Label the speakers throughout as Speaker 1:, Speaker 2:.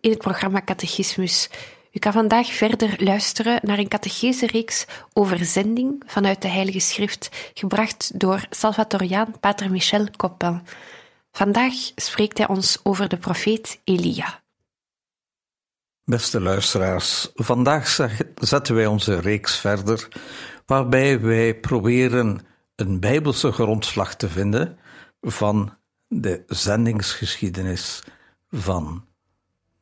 Speaker 1: in het programma Catechismus. U kan vandaag verder luisteren naar een catechese-reeks over zending vanuit de Heilige Schrift, gebracht door Salvatoriaan Pater Michel Coppin. Vandaag spreekt hij ons over de profeet Elia.
Speaker 2: Beste luisteraars, vandaag zetten wij onze reeks verder, waarbij wij proberen een bijbelse grondslag te vinden van de zendingsgeschiedenis van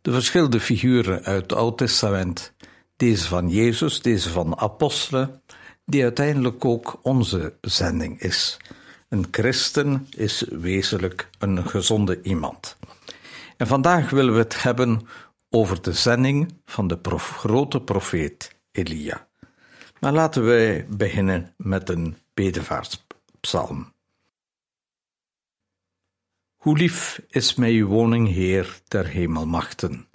Speaker 2: de verschillende figuren uit het Oude Testament, deze van Jezus, deze van apostelen, die uiteindelijk ook onze zending is. Een christen is wezenlijk een gezonde iemand. En vandaag willen we het hebben over de zending van de grote profeet Elia. Maar laten wij beginnen met een bedevaartspsalm. Hoe lief is mij uw woning, Heer der hemelmachten.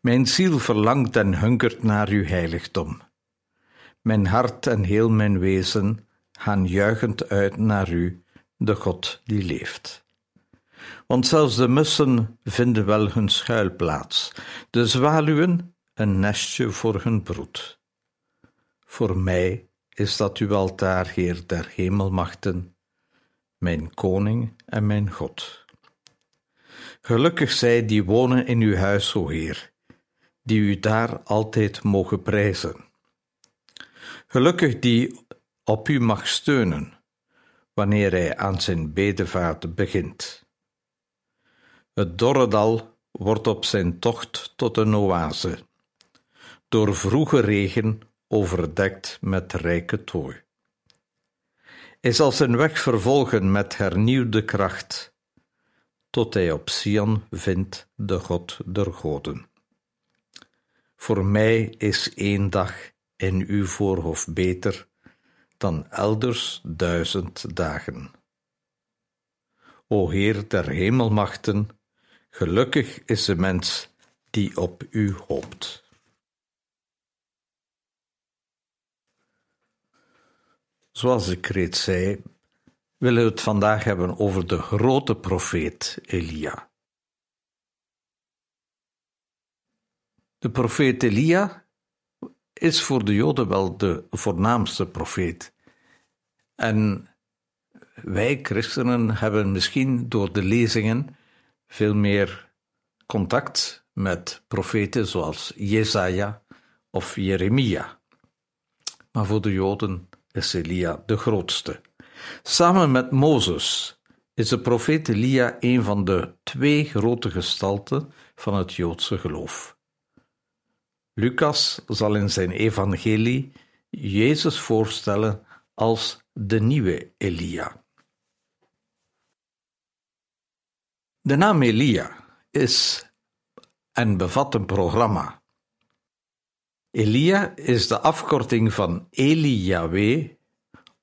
Speaker 2: Mijn ziel verlangt en hunkert naar uw heiligdom. Mijn hart en heel mijn wezen gaan juichend uit naar u, de God die leeft. Want zelfs de mussen vinden wel hun schuilplaats, de zwaluwen een nestje voor hun broed. Voor mij is dat uw altaar, Heer der hemelmachten, mijn koning en mijn God. Gelukkig zij die wonen in uw huis, o Heer, die u daar altijd mogen prijzen. Gelukkig die op u mag steunen, wanneer hij aan zijn bedevaart begint. Het dorre dal wordt op zijn tocht tot een oase, door vroege regen overdekt met rijke tooi. Hij zal zijn weg vervolgen met hernieuwde kracht tot hij op Sion vindt de God der goden. Voor mij is één dag in uw voorhof beter dan elders duizend dagen. O Heer der hemelmachten, gelukkig is de mens die op u hoopt. Zoals ik reeds zei, willen we het vandaag hebben over de grote profeet Elia. De profeet Elia is voor de Joden wel de voornaamste profeet. En wij christenen hebben misschien door de lezingen veel meer contact met profeten zoals Jesaja of Jeremia. Maar voor de Joden is Elia de grootste. Samen met Mozes is de profeet Elia een van de twee grote gestalten van het Joodse geloof. Lucas zal in zijn evangelie Jezus voorstellen als de nieuwe Elia. De naam Elia is en bevat een programma. Elia is de afkorting van Eli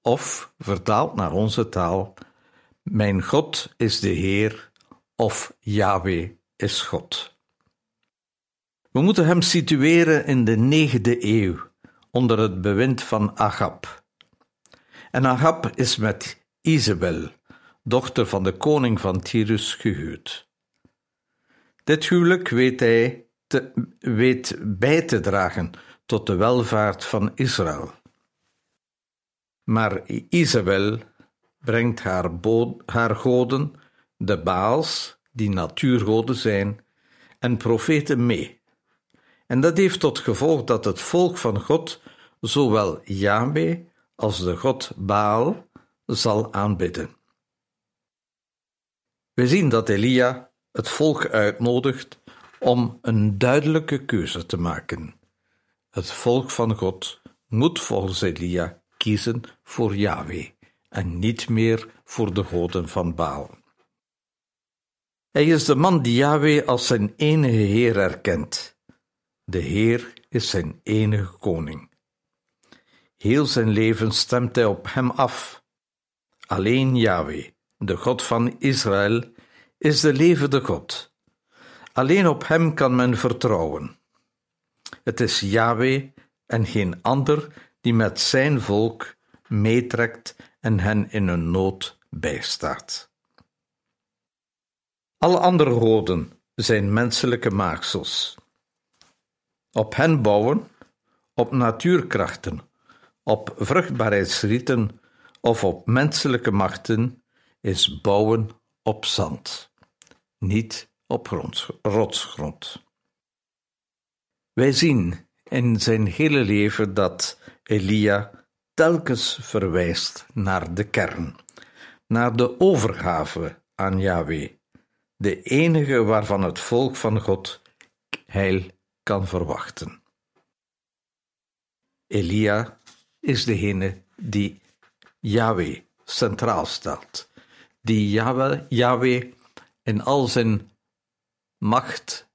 Speaker 2: of vertaald naar onze taal: Mijn God is de Heer, of Yahweh is God. We moeten hem situeren in de negende eeuw, onder het bewind van Agab. En Agab is met Isabel, dochter van de koning van Tyrus, gehuwd. Dit huwelijk weet hij weet bij te dragen tot de welvaart van Israël. Maar Isabel brengt haar, goden, de Baals, die natuurgoden zijn, en profeten mee. En dat heeft tot gevolg dat het volk van God zowel Yahweh als de god Baal zal aanbidden. We zien dat Elia het volk uitnodigt om een duidelijke keuze te maken. Het volk van God moet volgens Elia kiezen voor Yahweh en niet meer voor de goden van Baal. Hij is de man die Yahweh als zijn enige Heer erkent. De Heer is zijn enige koning. Heel zijn leven stemt hij op hem af. Alleen Yahweh, de God van Israël, is de levende God. Alleen op hem kan men vertrouwen. Het is Yahweh en geen ander die met zijn volk meetrekt en hen in hun nood bijstaat. Alle andere goden zijn menselijke maaksels. Op hen bouwen, op natuurkrachten, op vruchtbaarheidsrieten of op menselijke machten is bouwen op zand, niet op rotsgrond. Wij zien in zijn hele leven dat Elia telkens verwijst naar de kern, naar de overgave aan Yahweh, de enige waarvan het volk van God heil kan verwachten. Elia is degene die Yahweh centraal stelt, die Yahweh, Yahweh in al zijn macht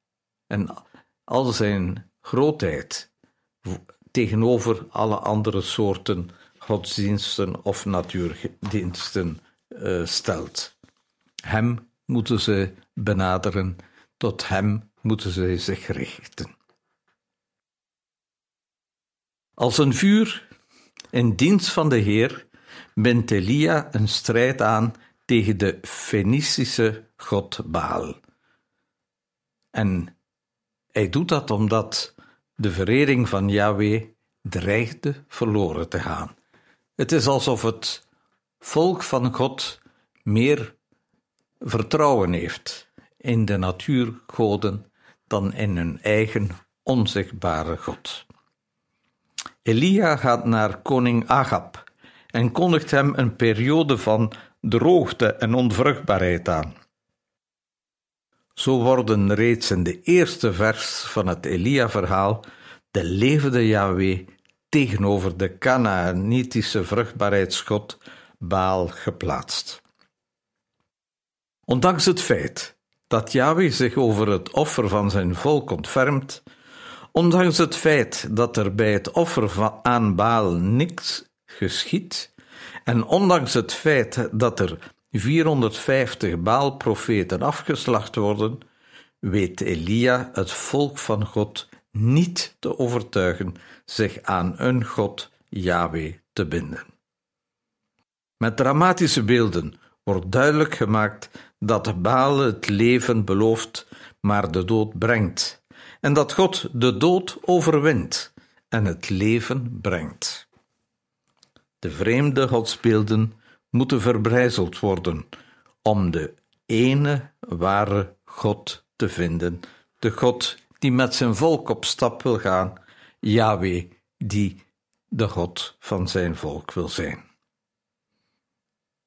Speaker 2: en al zijn grootheid tegenover alle andere soorten godsdiensten of natuurdiensten uh, stelt. Hem moeten ze benaderen, tot hem moeten ze zich richten. Als een vuur in dienst van de Heer bindt Elia een strijd aan tegen de Fenicische god Baal. En hij doet dat omdat de verering van Yahweh dreigde verloren te gaan. Het is alsof het volk van God meer vertrouwen heeft in de natuurgoden dan in hun eigen onzichtbare God. Elia gaat naar koning Agab en kondigt hem een periode van droogte en onvruchtbaarheid aan. Zo worden reeds in de eerste vers van het Elia-verhaal de levende Yahweh tegenover de Canaanitische vruchtbaarheidsgod Baal geplaatst. Ondanks het feit dat Yahweh zich over het offer van zijn volk ontfermt, ondanks het feit dat er bij het offer aan Baal niks geschiet, en ondanks het feit dat er 450 Baalprofeten afgeslacht worden, weet Elia het volk van God niet te overtuigen zich aan een God, Yahweh, te binden. Met dramatische beelden wordt duidelijk gemaakt dat Baal het leven belooft, maar de dood brengt, en dat God de dood overwint en het leven brengt. De vreemde godsbeelden moeten verbrijzeld worden om de ene ware God te vinden, de God die met zijn volk op stap wil gaan, Yahweh, die de God van zijn volk wil zijn.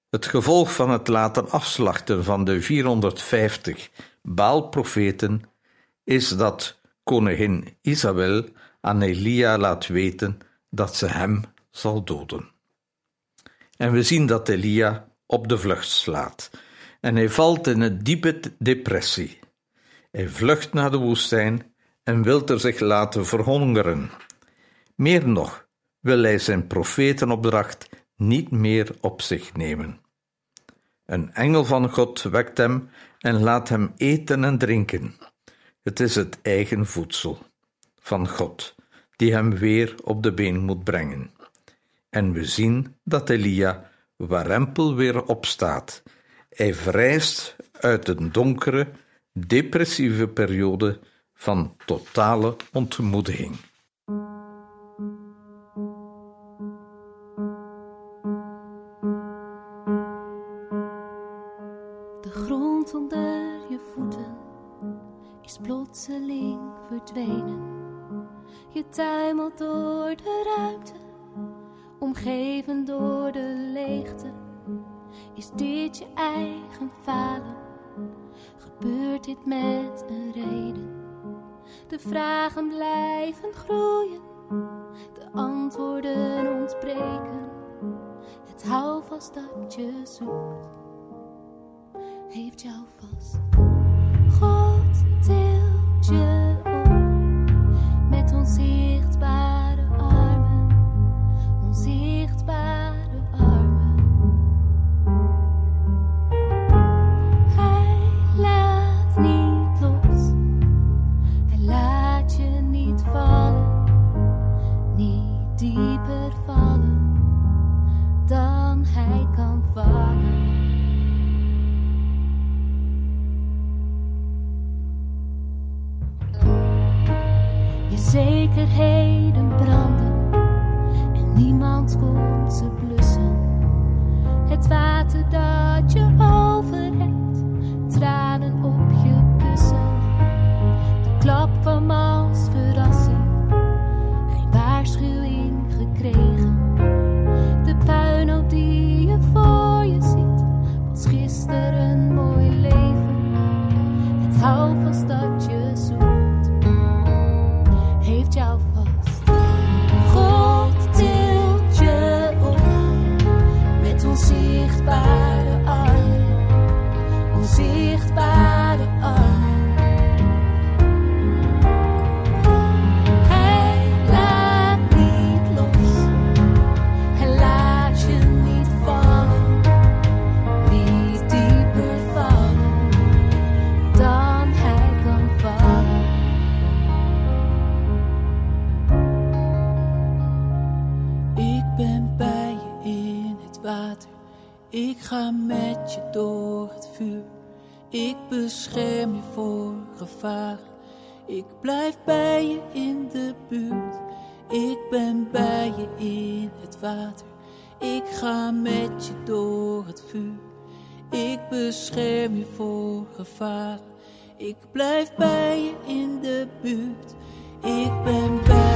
Speaker 2: Het gevolg van het laten afslachten van de 450 Baalprofeten is dat koningin Isabel aan Elia laat weten dat ze hem zal doden. En we zien dat Elia op de vlucht slaat en hij valt in een diepe depressie. Hij vlucht naar de woestijn en wil er zich laten verhongeren. Meer nog, wil hij zijn profetenopdracht niet meer op zich nemen. Een engel van God wekt hem en laat hem eten en drinken. Het is het eigen voedsel van God, die hem weer op de been moet brengen. En we zien dat Elia warempel weer opstaat. Hij vrijst uit een donkere, depressieve periode van totale ontmoediging.
Speaker 3: grond onder je voeten is plotseling verdwenen. Je tuimelt door de ruimte, omgeven door de leegte. Is dit je eigen falen? Gebeurt dit met een reden? De vragen blijven groeien, de antwoorden ontbreken. Het houvast dat je zoekt, heeft jou vast. God tilt je onzichtbare armen, onzichtbare
Speaker 4: Ik blijf bij je in de buurt. Ik ben bij je in het water. Ik ga met je door het vuur. Ik bescherm je voor gevaar. Ik blijf bij je in de buurt. Ik ben bij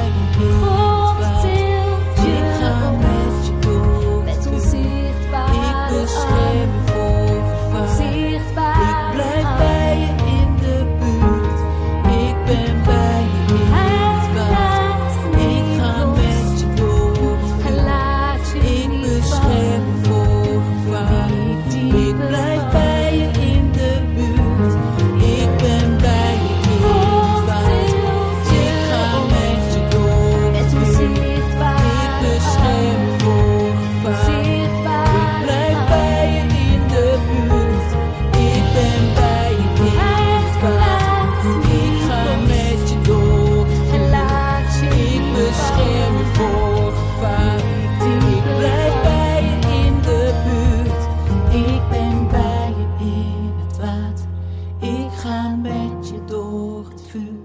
Speaker 4: ga met je door het vuur.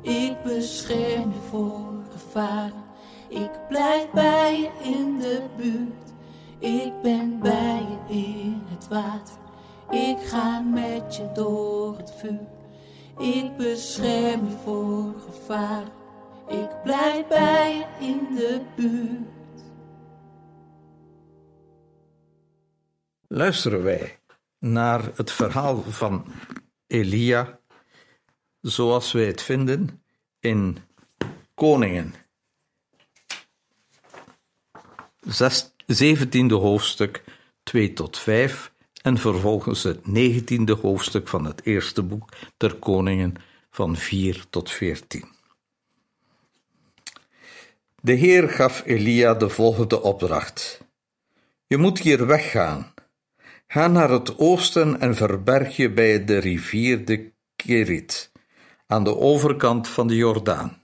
Speaker 4: Ik bescherm je voor gevaar. Ik blijf bij je in de buurt. Ik ben bij je in het water. Ik ga met je door het vuur. Ik bescherm je voor gevaar. Ik blijf bij je in de buurt.
Speaker 2: luisteren wij naar het verhaal van Elia, zoals wij het vinden in Koningen, zes- 17e hoofdstuk 2 tot 5 en vervolgens het 19e hoofdstuk van het eerste boek der Koningen van 4 tot 14. De Heer gaf Elia de volgende opdracht. Je moet hier weggaan. Ga naar het oosten en verberg je bij de rivier de Kerit, aan de overkant van de Jordaan.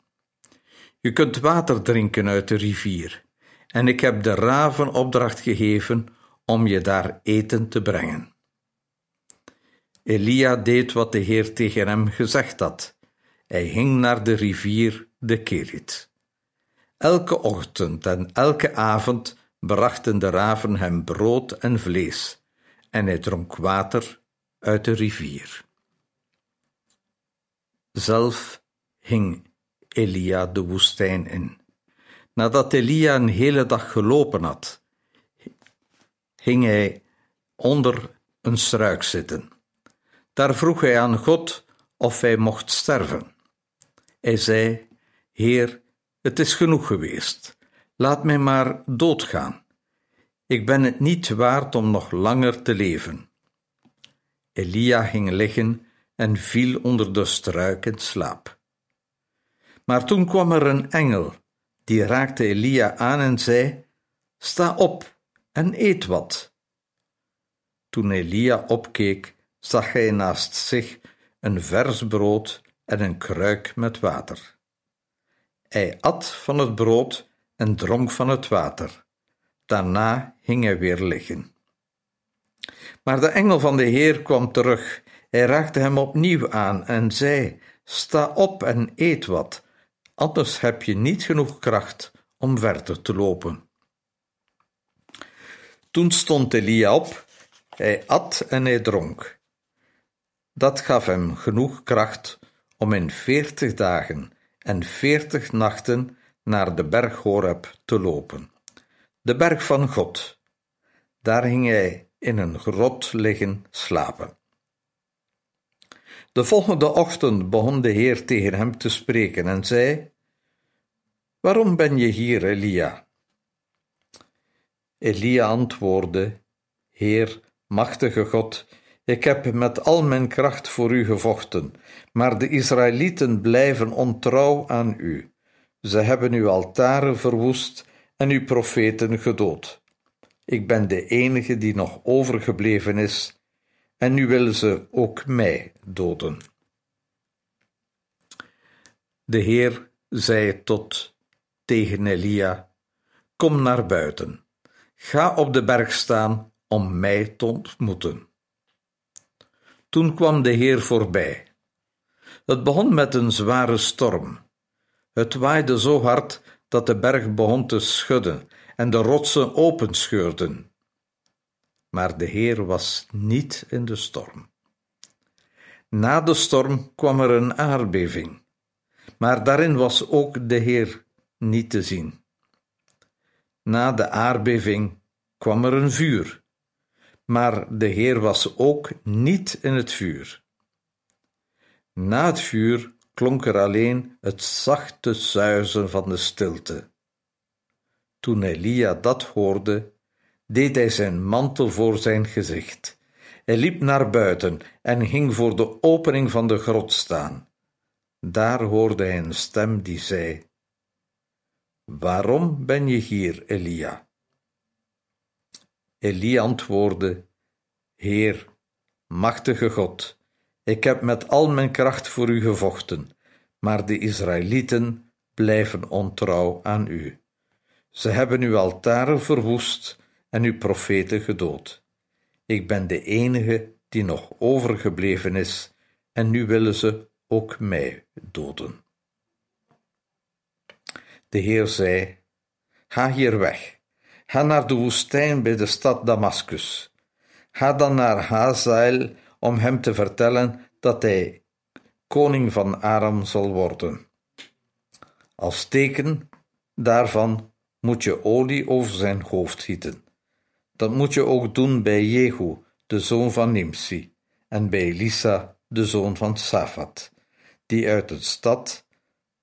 Speaker 2: Je kunt water drinken uit de rivier, en ik heb de raven opdracht gegeven om je daar eten te brengen. Elia deed wat de Heer tegen hem gezegd had. Hij ging naar de rivier de Kerit. Elke ochtend en elke avond brachten de raven hem brood en vlees, en hij dronk water uit de rivier. Zelf hing Elia de woestijn in. Nadat Elia een hele dag gelopen had, hing hij onder een struik zitten. Daar vroeg hij aan God of hij mocht sterven. Hij zei: Heer, het is genoeg geweest. Laat mij maar doodgaan. Ik ben het niet waard om nog langer te leven. Elia ging liggen en viel onder de struik in slaap. Maar toen kwam er een engel, die raakte Elia aan en zei: Sta op en eet wat. Toen Elia opkeek, zag hij naast zich een vers brood en een kruik met water. Hij at van het brood en dronk van het water. Daarna ging hij weer liggen. Maar de engel van de Heer kwam terug. Hij raakte hem opnieuw aan en zei: Sta op en eet wat, anders heb je niet genoeg kracht om verder te lopen. Toen stond Elia op, hij at en hij dronk. Dat gaf hem genoeg kracht om in veertig dagen en veertig nachten naar de berg Horeb te lopen, de berg van God. Daar ging hij in een grot liggen slapen. De volgende ochtend begon de Heer tegen hem te spreken en zei: Waarom ben je hier, Elia? Elia antwoordde: Heer, machtige God, ik heb met al mijn kracht voor u gevochten, maar de Israëlieten blijven ontrouw aan u. Ze hebben uw altaren verwoest en uw profeten gedood. Ik ben de enige die nog overgebleven is, en nu willen ze ook mij doden. De Heer zei tot tegen Elia: Kom naar buiten, ga op de berg staan om mij te ontmoeten. Toen kwam de Heer voorbij. Het begon met een zware storm. Het waaide zo hard dat de berg begon te schudden en de rotsen openscheurden. Maar de Heer was niet in de storm. Na de storm kwam er een aardbeving, maar daarin was ook de Heer niet te zien. Na de aardbeving kwam er een vuur, maar de Heer was ook niet in het vuur. Na het vuur klonk er alleen het zachte zuizen van de stilte. Toen Elia dat hoorde, deed hij zijn mantel voor zijn gezicht. Hij liep naar buiten en ging voor de opening van de grot staan. Daar hoorde hij een stem die zei: Waarom ben je hier, Elia? Elia antwoordde: Heer, machtige God, ik heb met al mijn kracht voor u gevochten, maar de Israëlieten blijven ontrouw aan u. Ze hebben uw altaren verwoest en uw profeten gedood. Ik ben de enige die nog overgebleven is, en nu willen ze ook mij doden. De Heer zei: Ga hier weg, ga naar de woestijn bij de stad Damaskus. Ga dan naar Hazael om hem te vertellen dat hij koning van Aram zal worden. Als teken daarvan moet je olie over zijn hoofd gieten. Dat moet je ook doen bij Jehu, de zoon van Nimsi, en bij Elisa, de zoon van Safat, die uit de stad,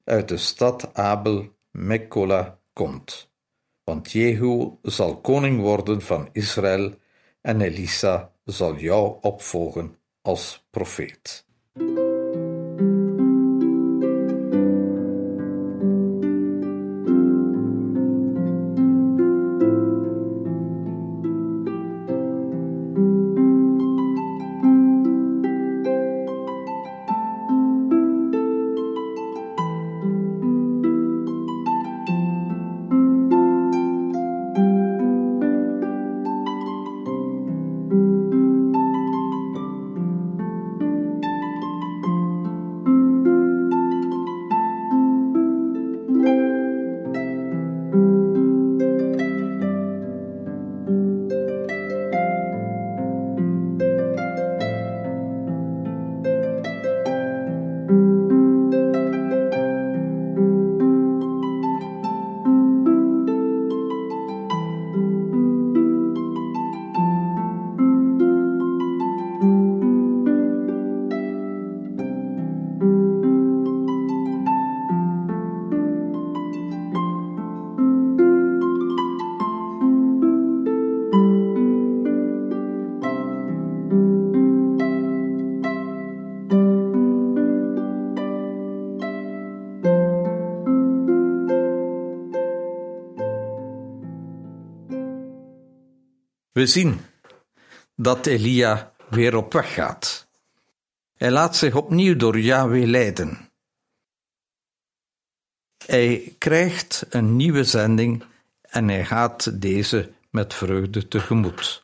Speaker 2: uit de stad Abel Mekkola komt. Want Jehu zal koning worden van Israël en Elisa zal jou opvolgen als profeet. We zien dat Elia weer op weg gaat. Hij laat zich opnieuw door Yahweh leiden. Hij krijgt een nieuwe zending en hij gaat deze met vreugde tegemoet.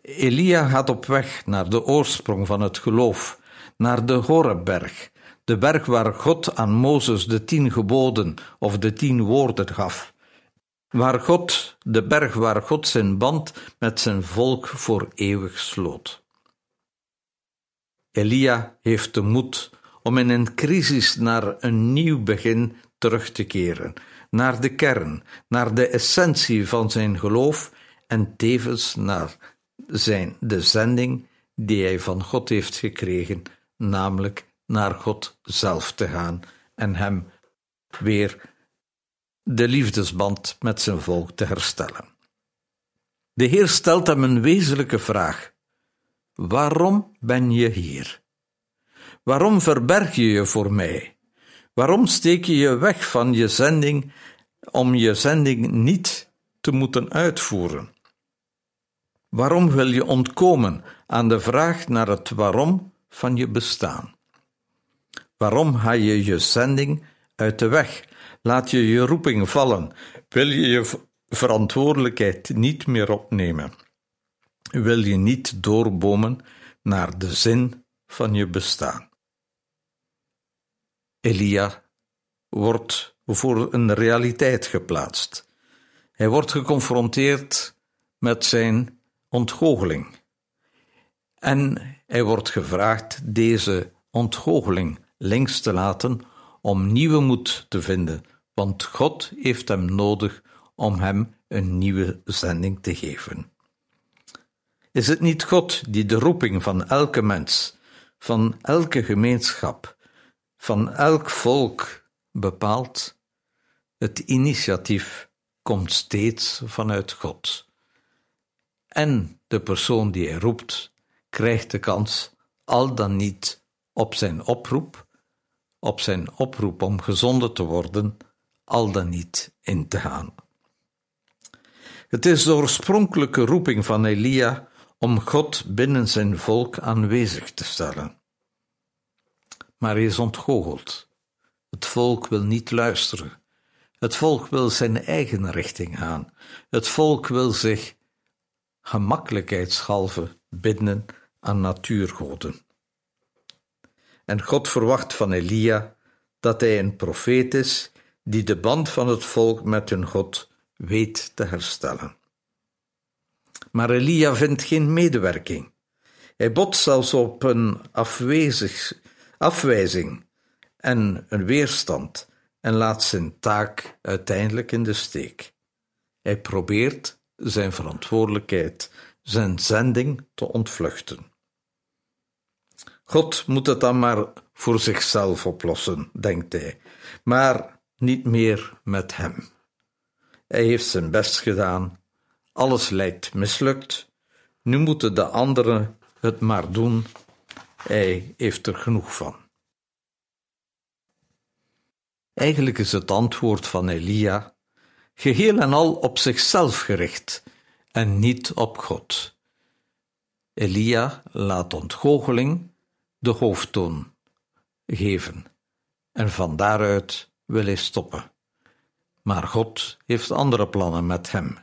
Speaker 2: Elia gaat op weg naar de oorsprong van het geloof, naar de Horebberg, de berg waar God aan Mozes de tien geboden of de tien woorden gaf, waar God, de berg waar God zijn band met zijn volk voor eeuwig sloot. Elia heeft de moed om in een crisis naar een nieuw begin terug te keren, naar de kern, naar de essentie van zijn geloof en tevens naar zijn, de zending die hij van God heeft gekregen, namelijk naar God zelf te gaan en hem weer de liefdesband met zijn volk te herstellen. De Heer stelt hem een wezenlijke vraag: Waarom ben je hier? Waarom verberg je je voor mij? Waarom steek je je weg van je zending om je zending niet te moeten uitvoeren? Waarom wil je ontkomen aan de vraag naar het waarom van je bestaan? Waarom haal je je zending uit de weg? Laat je je roeping vallen? Wil je je verantwoordelijkheid niet meer opnemen? Wil je niet doorbomen naar de zin van je bestaan? Elia wordt voor een realiteit geplaatst. Hij wordt geconfronteerd met zijn ontgoocheling. En hij wordt gevraagd deze ontgoocheling links te laten om nieuwe moed te vinden, want God heeft hem nodig om hem een nieuwe zending te geven. Is het niet God die de roeping van elke mens, van elke gemeenschap, van elk volk bepaalt? Het initiatief komt steeds vanuit God. En de persoon die hij roept, krijgt de kans, al dan niet op zijn oproep, op zijn oproep om gezonden te worden, al dan niet in te gaan. Het is de oorspronkelijke roeping van Elia om God binnen zijn volk aanwezig te stellen. Maar hij is ontgoocheld. Het volk wil niet luisteren. Het volk wil zijn eigen richting gaan. Het volk wil zich gemakkelijkheidshalve binden aan natuurgoden. En God verwacht van Elia dat hij een profeet is die de band van het volk met hun God weet te herstellen. Maar Elia vindt geen medewerking. Hij botst zelfs op een afwezig, afwijzing en een weerstand en laat zijn taak uiteindelijk in de steek. Hij probeert zijn verantwoordelijkheid, zijn zending te ontvluchten. God moet het dan maar voor zichzelf oplossen, denkt hij, maar niet meer met hem. Hij heeft zijn best gedaan, alles lijkt mislukt, nu moeten de anderen het maar doen, hij heeft er genoeg van. Eigenlijk is het antwoord van Elia geheel en al op zichzelf gericht en niet op God. Elia laat ontgoocheling de hoofdtoon geven en van daaruit wil hij stoppen. Maar God heeft andere plannen met hem.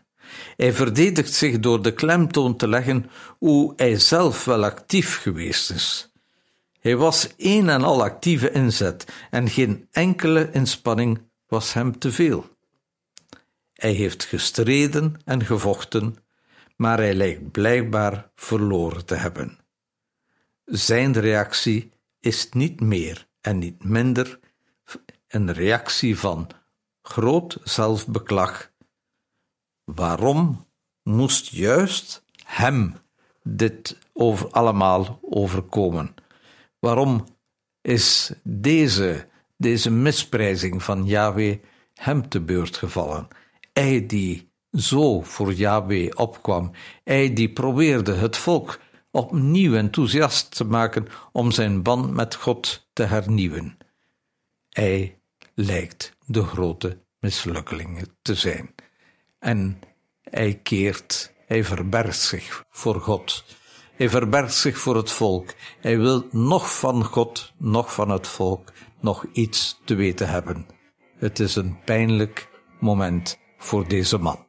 Speaker 2: Hij verdedigt zich door de klemtoon te leggen hoe hij zelf wel actief geweest is. Hij was een en al actieve inzet en geen enkele inspanning was hem te veel. Hij heeft gestreden en gevochten, maar hij lijkt blijkbaar verloren te hebben. Zijn reactie is niet meer en niet minder een reactie van groot zelfbeklag. Waarom moest juist hem dit over, allemaal overkomen? Waarom is deze, deze misprijzing van Yahweh hem te beurt gevallen? Hij die zo voor Yahweh opkwam, hij die probeerde het volk opnieuw enthousiast te maken om zijn band met God te hernieuwen. Hij lijkt de grote mislukkeling te zijn. En hij keert
Speaker 5: Hij verbergt zich voor God. Hij verbergt zich voor het volk. Hij wil nog van God, nog van het volk, nog iets te weten hebben. Het is een pijnlijk moment voor deze man.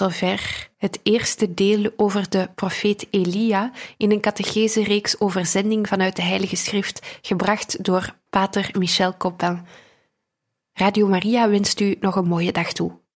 Speaker 1: Zover het eerste deel over de profeet Elia in een catechese-reeks over zending vanuit de Heilige Schrift, gebracht door pater Michel Coppin. Radio Maria wenst u nog een mooie dag toe.